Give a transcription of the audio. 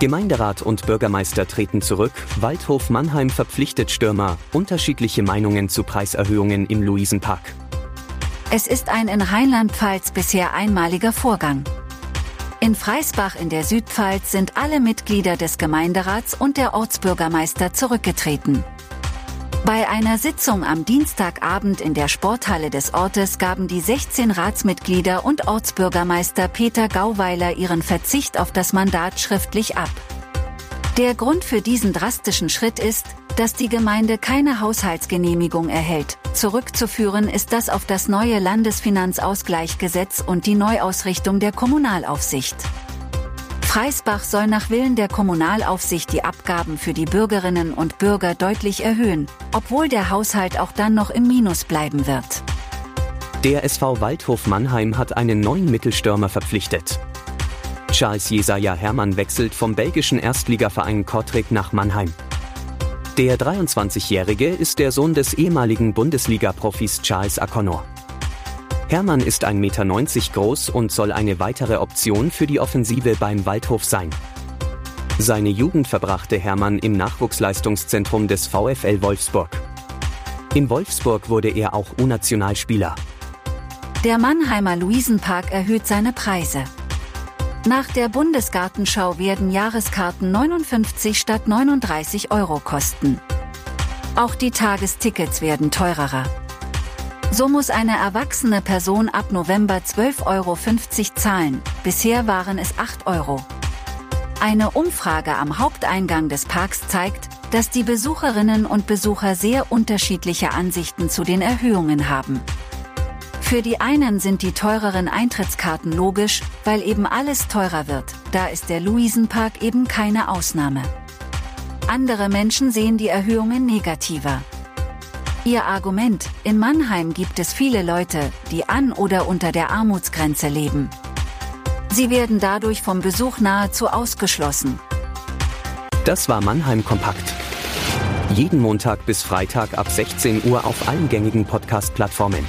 Gemeinderat und Bürgermeister treten zurück, Waldhof Mannheim verpflichtet Stürmer, unterschiedliche Meinungen zu Preiserhöhungen im Luisenpark. Es ist ein in Rheinland-Pfalz bisher einmaliger Vorgang. In Freisbach in der Südpfalz sind alle Mitglieder des Gemeinderats und der Ortsbürgermeister zurückgetreten. Bei einer Sitzung am Dienstagabend in der Sporthalle des Ortes gaben die 16 Ratsmitglieder und Ortsbürgermeister Peter Gauweiler ihren Verzicht auf das Mandat schriftlich ab. Der Grund für diesen drastischen Schritt ist, dass die Gemeinde keine Haushaltsgenehmigung erhält. Zurückzuführen ist das auf das neue Landesfinanzausgleichgesetz und die Neuausrichtung der Kommunalaufsicht. Freisbach soll nach Willen der Kommunalaufsicht die Abgaben für die Bürgerinnen und Bürger deutlich erhöhen, obwohl der Haushalt auch dann noch im Minus bleiben wird. Der SV Waldhof Mannheim hat einen neuen Mittelstürmer verpflichtet. Charles Jesaja Hermann wechselt vom belgischen Erstligaverein Kortrijk nach Mannheim. Der 23-Jährige ist der Sohn des ehemaligen Bundesliga-Profis Charles Akonor. Hermann ist 1,90 Meter groß und soll eine weitere Option für die Offensive beim Waldhof sein. Seine Jugend verbrachte Hermann im Nachwuchsleistungszentrum des VfL Wolfsburg. In Wolfsburg wurde er auch U-Nationalspieler. Der Mannheimer Luisenpark erhöht seine Preise. Nach der Bundesgartenschau werden Jahreskarten 59 statt 39 Euro kosten. Auch die Tagestickets werden teurer. So muss eine erwachsene Person ab November 12,50 Euro zahlen, bisher waren es 8 Euro. Eine Umfrage am Haupteingang des Parks zeigt, dass die Besucherinnen und Besucher sehr unterschiedliche Ansichten zu den Erhöhungen haben. Für die einen sind die teureren Eintrittskarten logisch, weil eben alles teurer wird, da ist der Luisenpark eben keine Ausnahme. Andere Menschen sehen die Erhöhungen negativer. Ihr Argument, in Mannheim gibt es viele Leute, die an oder unter der Armutsgrenze leben. Sie werden dadurch vom Besuch nahezu ausgeschlossen. Das war Mannheim Kompakt. Jeden Montag bis Freitag ab 16 Uhr auf allen gängigen Podcast-Plattformen.